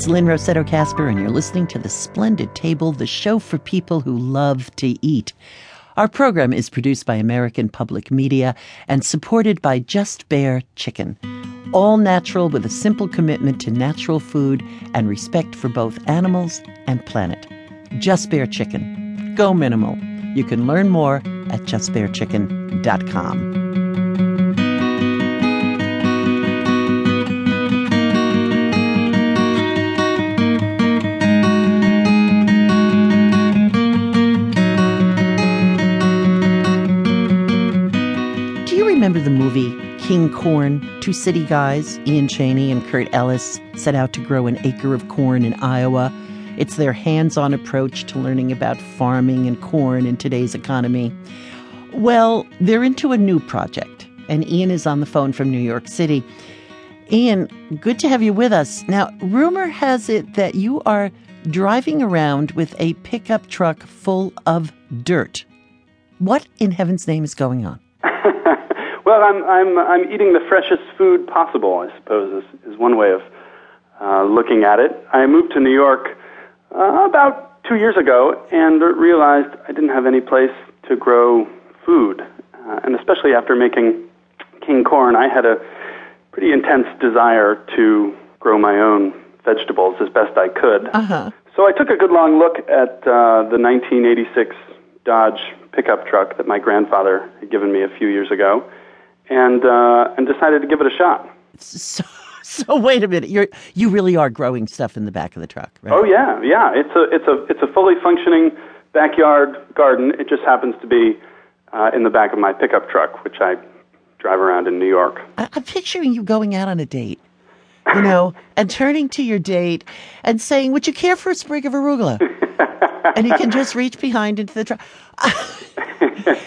It's Lynne Rossetto Kasper, and you're listening to The Splendid Table, the show for people who love to eat. Our program is produced by American Public Media and supported by Just Bare Chicken. All natural with a simple commitment to natural food and respect for both animals and planet. Just Bare Chicken. Go minimal. You can learn more at justbarechicken.com. remember the movie King Corn? Two city guys, Ian Cheney and Curt Ellis, set out to grow an acre of corn in Iowa. It's their hands on approach to learning about farming and corn in today's economy. Well, they're into a new project, and Ian is on the phone from New York City. Ian, good to have you with us. Now, rumor has it that you are driving around with a pickup truck full of dirt. What in heaven's name is going on? Well, I'm I'm I'm eating the freshest food possible. I suppose is, is one way of uh, looking at it. I moved to New York uh, about two years ago and realized I didn't have any place to grow food, uh, and especially after making king corn, I had a pretty intense desire to grow my own vegetables as best I could. Uh-huh. So I took a good long look at uh, the 1986 Dodge pickup truck that my grandfather had given me a few years ago, and uh, and decided to give it a shot. So, so wait a minute. You're you really are growing stuff in the back of the truck, right? Oh yeah, yeah. It's a it's a it's a fully functioning backyard garden. It just happens to be uh, in the back of my pickup truck, which I drive around in New York. I, I'm picturing you going out on a date, you know, and turning to your date and saying, "Would you care for a sprig of arugula?" and he can just reach behind into the truck.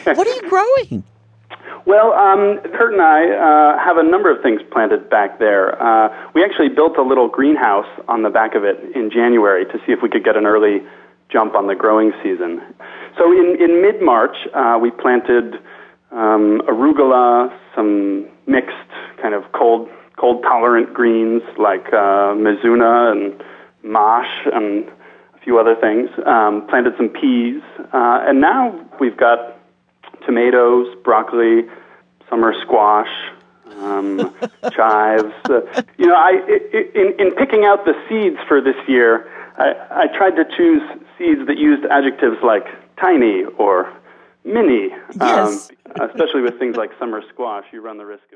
what are you growing? Well, um, Curt and I uh, have a number of things planted back there. Uh, we actually built a little greenhouse on the back of it in January to see if we could get an early jump on the growing season. So in, in mid March, uh, we planted um, arugula, some mixed kind of cold cold tolerant greens like uh, mizuna and mâche and a few other things. Um, planted some peas, uh, and now we've got tomatoes, broccoli, summer squash, um, chives. Uh, you know, I in in picking out the seeds for this year, I, I tried to choose seeds that used adjectives like tiny or mini. Yes. Um, especially with things like summer squash, you run the risk of